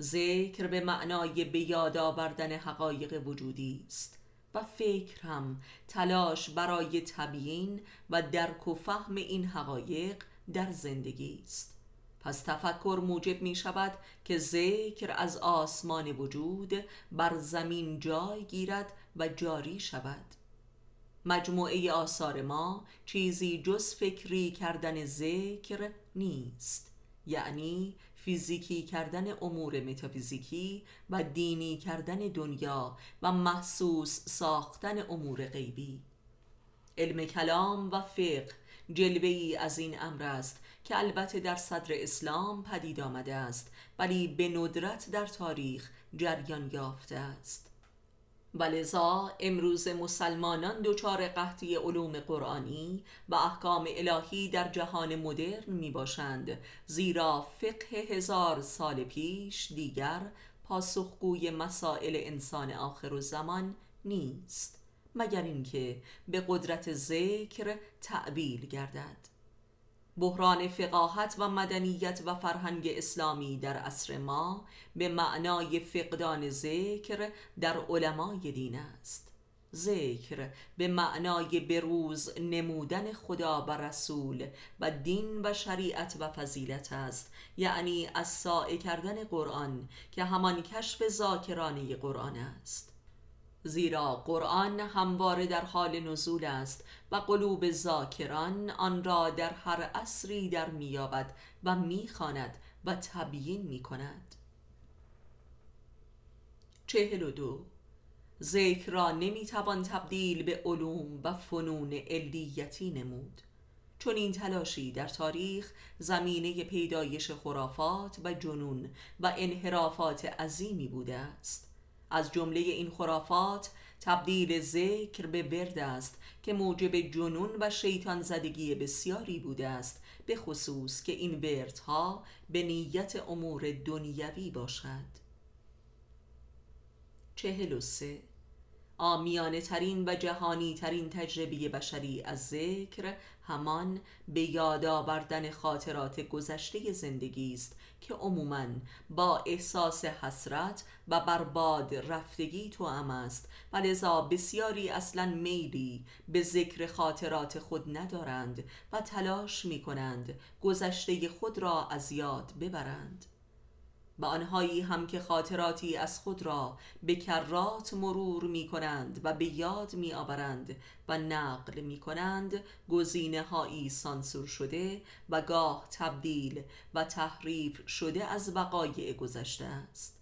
ذکر به معنای به یاد آوردن حقایق وجودی است و فکر هم تلاش برای تبیین و درک و فهم این حقایق در زندگی است. پس تفکر موجب می شود که ذکر از آسمان وجود بر زمین جای گیرد و جاری شود. مجموعه آثار ما چیزی جز فکری کردن ذکر نیست. یعنی فیزیکی کردن امور متافیزیکی و دینی کردن دنیا و محسوس ساختن امور غیبی. علم کلام و فقه جلوه ای از این امر است که البته در صدر اسلام پدید آمده است ولی به ندرت در تاریخ جریان یافته است. ولذا امروز مسلمانان دچار قحطی علوم قرآنی و احکام الهی در جهان مدرن می باشند زیرا فقه هزار سال پیش دیگر پاسخگوی مسائل انسان آخر و زمان نیست. مگر اینکه به قدرت ذکر تعبیل گردد. بحران فقاهت و مدنیت و فرهنگ اسلامی در عصر ما به معنای فقدان ذکر در علمای دین است. ذکر به معنای بروز نمودن خدا و رسول و دین و شریعت و فضیلت است. یعنی از کردن قرآن که همان کشف ذاکرانه قرآن است. زیرا قرآن همواره در حال نزول است و قلوب ذاکران آن را در هر عصری در میابد و می‌خواند و تبیین می‌کند. چهل و دو. ذکر را نمی‌توان تبدیل به علوم و فنون علیتی نمود. چون این تلاشی در تاریخ زمینه پیدایش خرافات و جنون و انحرافات عظیمی بوده است. از جمله این خرافات تبدیل ذکر به ورد است که موجب جنون و شیطان زدگی بسیاری بوده است به خصوص که این وردها به نیت امور دنیوی باشد. چهل و سه. آمیانه ترین و جهانی ترین تجربه بشری از ذکر همان به یاد آوردن خاطرات گذشته زندگی است که عموما با احساس حسرت و برباد رفتگی تو است. و لذا بسیاری اصلا میلی به ذکر خاطرات خود ندارند و تلاش می کنند گذشته خود را از یاد ببرند. و آنهایی هم که خاطراتی از خود را به کرات مرور می کنند و به یاد می آورند و نقل می کنند گزینه هایی سانسور شده و گاه تبدیل و تحریف شده از وقایع گذشته است.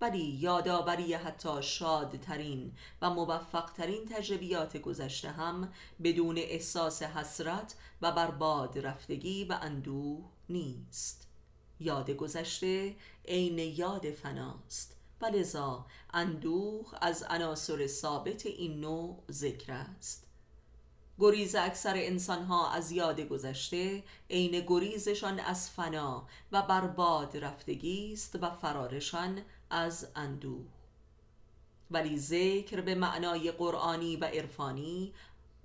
ولی یادآوری حتی شادترین و موفقترین تجربیات گذشته هم بدون احساس حسرت و برباد رفتگی و اندوه نیست. یاد گذشته عین یاد فناست. و لذا اندوه از عناصر ثابت این نوع ذکر است. گریز اکثر انسانها از یاد گذشته عین گریزشان از فنا و برباد رفتگی است و فرارشان از اندوه. ولی ذکر به معنای قرآنی و عرفانی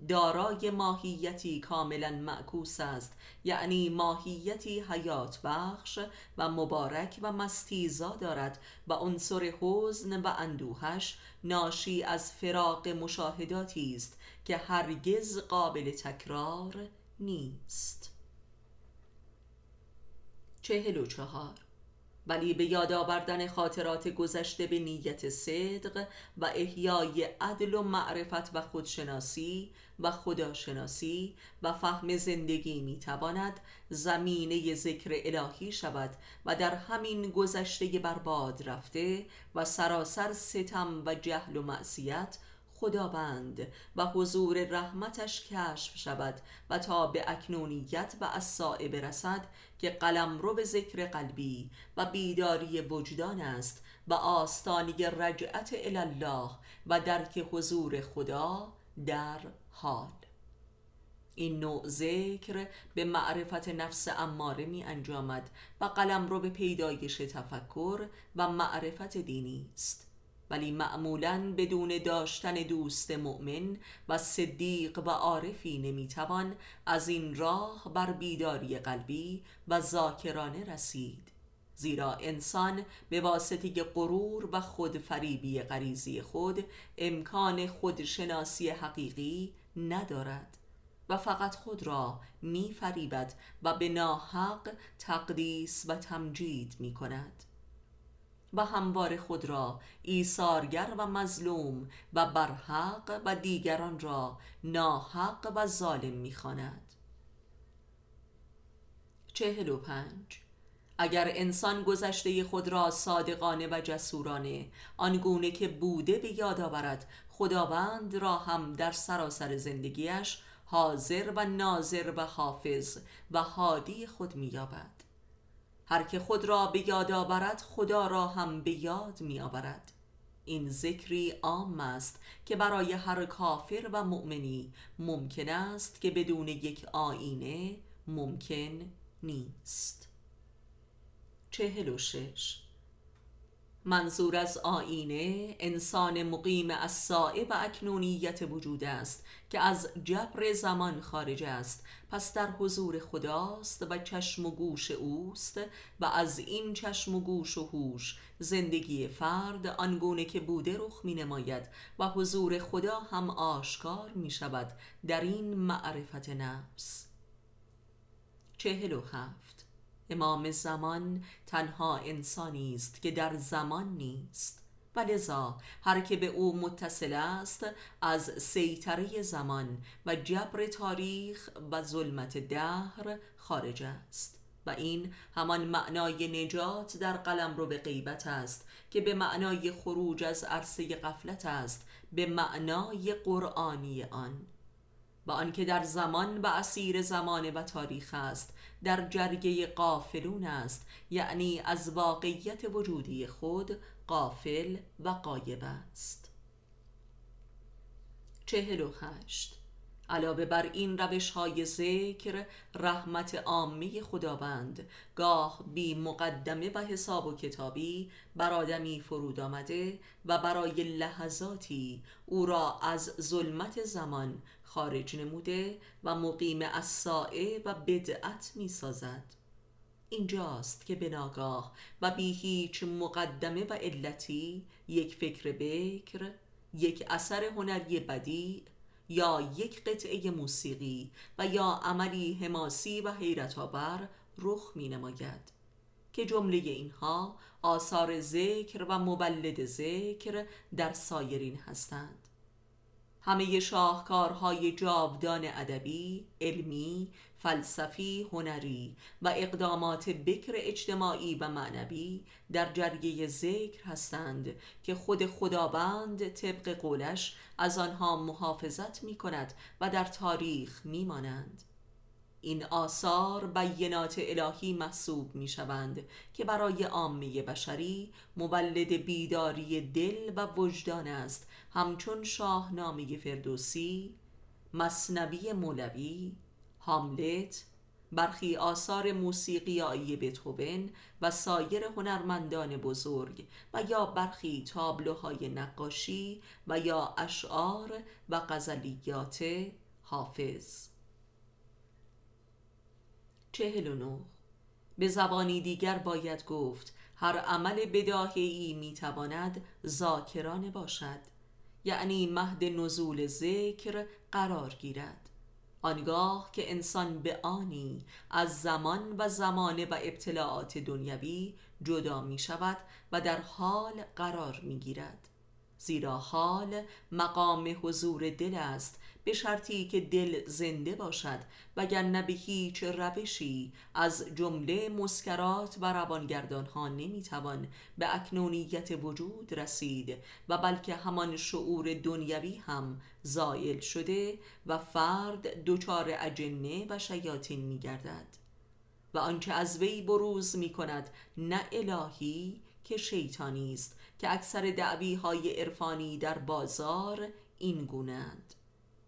دارای ماهیتی کاملا معکوس است یعنی ماهیتی حیات بخش و مبارک و مستیزا دارد و عنصر حزن و اندوهش ناشی از فراق مشاهداتی است که هرگز قابل تکرار نیست. چهل و چهار ولی به یاد آوردن خاطرات گذشته به نیت صدق و احیای عدل و معرفت و خودشناسی و خداشناسی و فهم زندگی می‌تواند زمینه ذکر الهی شود و در همین گذشته برباد رفته و سراسر ستم و جهل و معصیت خداوند و حضور رحمتش کشف شود و تا به اکنونیت و اصائه برسد که قلم رو به ذکر قلبی و بیداری وجدان است و آستانی رجعت الله و درک حضور خدا در حال. این نوع ذکر به معرفت نفس اماره می انجامد و قلم رو به پیدایش تفکر و معرفت دینی است. ولی معمولا بدون داشتن دوست مؤمن و صدیق و عارفی نمی‌توان از این راه بر بیداری قلبی و ذاکرانه رسید. زیرا انسان به واسطه غرور و خودفریبی غریزی خود امکان خودشناسی حقیقی ندارد و فقط خود را می فریبد و به ناحق تقدیس و تمجید می کند و هموار خود را ایثارگر و مظلوم و برحق و دیگران را ناحق و ظالم می‌خواند. چهل و پنج. اگر انسان گذشته خود را صادقانه و جسورانه آنگونه که بوده به یاد آورد خداوند را هم در سراسر زندگیش حاضر و ناظر و حافظ و حادی خود مییابد. هر که خود را به یاد آورد خدا را هم به یاد می آورد این ذکری عام است که برای هر کافر و مؤمنی ممکن است که بدون یک آینه ممکن نیست. چهل و شش. منظور از آینه انسان مقیم از و اکنونیت وجود است که از جبر زمان خارج است پس در حضور خداست و چشم و گوش اوست و از این چشم و گوش و هوش زندگی فرد آنگونه که بوده رخ می نماید و حضور خدا هم آشکار می شود در این معرفت نفس. چهل و هفت. امام زمان تنها انسانی است که در زمان نیست. و لذا هر که به او متصل است از سیطره زمان و جبر تاریخ و ظلمت دهر خارج است. و این همان معنای نجات در قلم رو به غیبت است که به معنای خروج از عرصه قفلت است به معنای قرآنی آن. و آنکه در زمان و اسیر زمان و تاریخ است در جرگه قافلون است یعنی از واقعیت وجودی خود قافل و قایب است. چهل و هشت. علاوه بر این روش های ذکر رحمت عامه خداوند گاه بی مقدمه و حساب و کتابی بر آدمی فرود آمده و برای لحظاتی او را از ظلمت زمان خارج نموده و مقیم سائه و بدعت می سازد اینجاست که به و بی هیچ مقدمه و علتی یک فکر بکر یک اثر هنری بدی یا یک قطعه موسیقی و یا عملی حماسی و حیرت آور رخ می نماید که جمله اینها آثار ذکر و مولد ذکر در سایرین هستند. همه شاهکارهای جاودان ادبی، علمی، فلسفی، هنری و اقدامات بکر اجتماعی و معنوی در جریه ذکر هستند که خود خداوند طبق قولش از آنها محافظت می کند و در تاریخ می مانند. این آثار بینات الهی محسوب می شوند که برای عامه بشری مولد بیداری دل و وجدان است همچون شاهنامه فردوسی مصنبی مولوی هاملت برخی آثار موسیقیایی بتوون و سایر هنرمندان بزرگ و یا برخی تابلوهای نقاشی و یا اشعار و غزلیات حافظ. چهل به زبانی دیگر باید گفت هر عمل بداهی می‌تواند ذاکرانه باشد یعنی مهد نزول ذکر قرار گیرد. آنگاه که انسان به آنی از زمان و زمانه و ابتلاعات دنیوی جدا می شود و در حال قرار می گیرد. زیرا حال مقام حضور دل است به شرطی که دل زنده باشد وگرنه به هیچ روشی از جمله مسکرات و روانگردان ها نمی‌توان به اکنونیت وجود رسید و بلکه همان شعور دنیوی هم زائل شده و فرد دچار اجنه و شیاطین میگردد و آنچه از وی بروز می کند نه الهی که شیطانی است که اکثر دعوی های عرفانی در بازار این گونند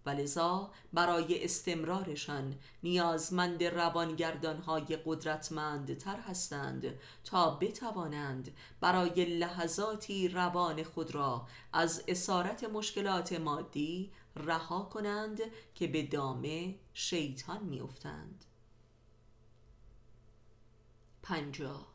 ولذا برای استمرارشان نیازمند روانگردانهای قدرتمندتر هستند تا بتوانند برای لحظاتی روان خود را از اسارت مشکلات مادی رها کنند که به دامه شیطان میافتند. پنجاه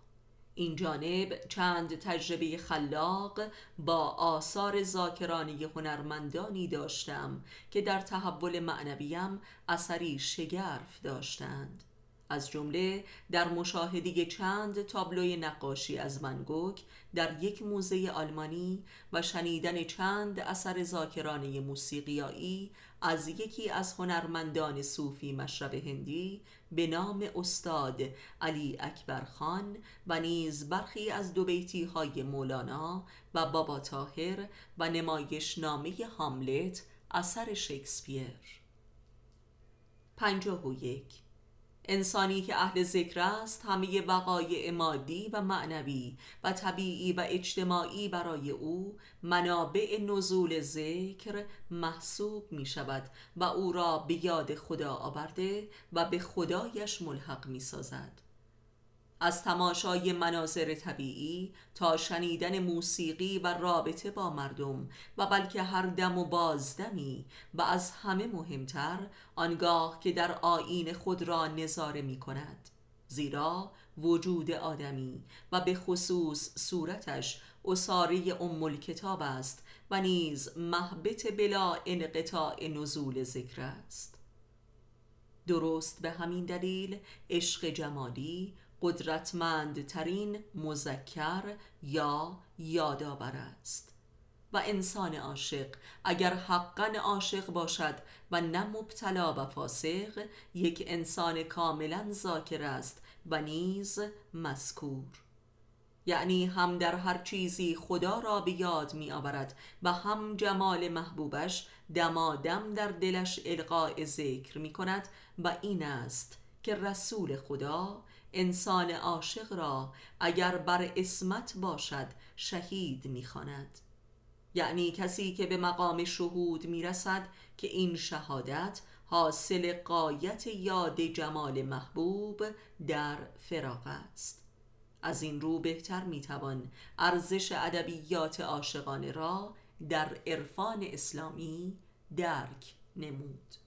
این جانب چند تجربه خلاق با آثار زاکرانی هنرمندانی داشتم که در تحول معنویم اثری شگرف داشتند. از جمله در مشاهده چند تابلوی نقاشی از منگوک در یک موزه آلمانی و شنیدن چند اثر زاکرانه موسیقیایی از یکی از هنرمندان صوفی مشرب هندی به نام استاد علی اکبر خان و نیز برخی از دو بیتی های مولانا و بابا تاهر و نمایش نامه هاملت اثر شکسپیر. پنجاه و یک. انسانی که اهل ذکر است همه وقایع مادی و معنوی و طبیعی و اجتماعی برای او منابع نزول ذکر محسوب می شود و او را به یاد خدا آورده و به خدایش ملحق می سازد از تماشای مناظر طبیعی تا شنیدن موسیقی و رابطه با مردم و بلکه هر دم و بازدمی و از همه مهمتر آنگاه که در آین خود را نظاره می کند. زیرا وجود آدمی و به خصوص صورتش اصاره ام کتاب است و نیز محبت بلا انقطاع نزول ذکر است. درست به همین دلیل عشق جمالی قدرتمندترین مذکر یا یادآور است و انسان عاشق اگر حقا عاشق باشد و نه مبتلا و فاسق یک انسان کاملا ذاکر است و نیز مذکور. یعنی هم در هر چیزی خدا را به یاد می آورد و هم جمال محبوبش دمادم در دلش القاء ذکر می کند و این است که رسول خدا انسان عاشق را اگر بر اسمت باشد شهید می‌خواند. یعنی کسی که به مقام شهود می‌رسد که این شهادت حاصل قایت یاد جمال محبوب در فراغ است. از این رو بهتر می‌توان ارزش ادبیات عاشقانه را در عرفان اسلامی درک نمود.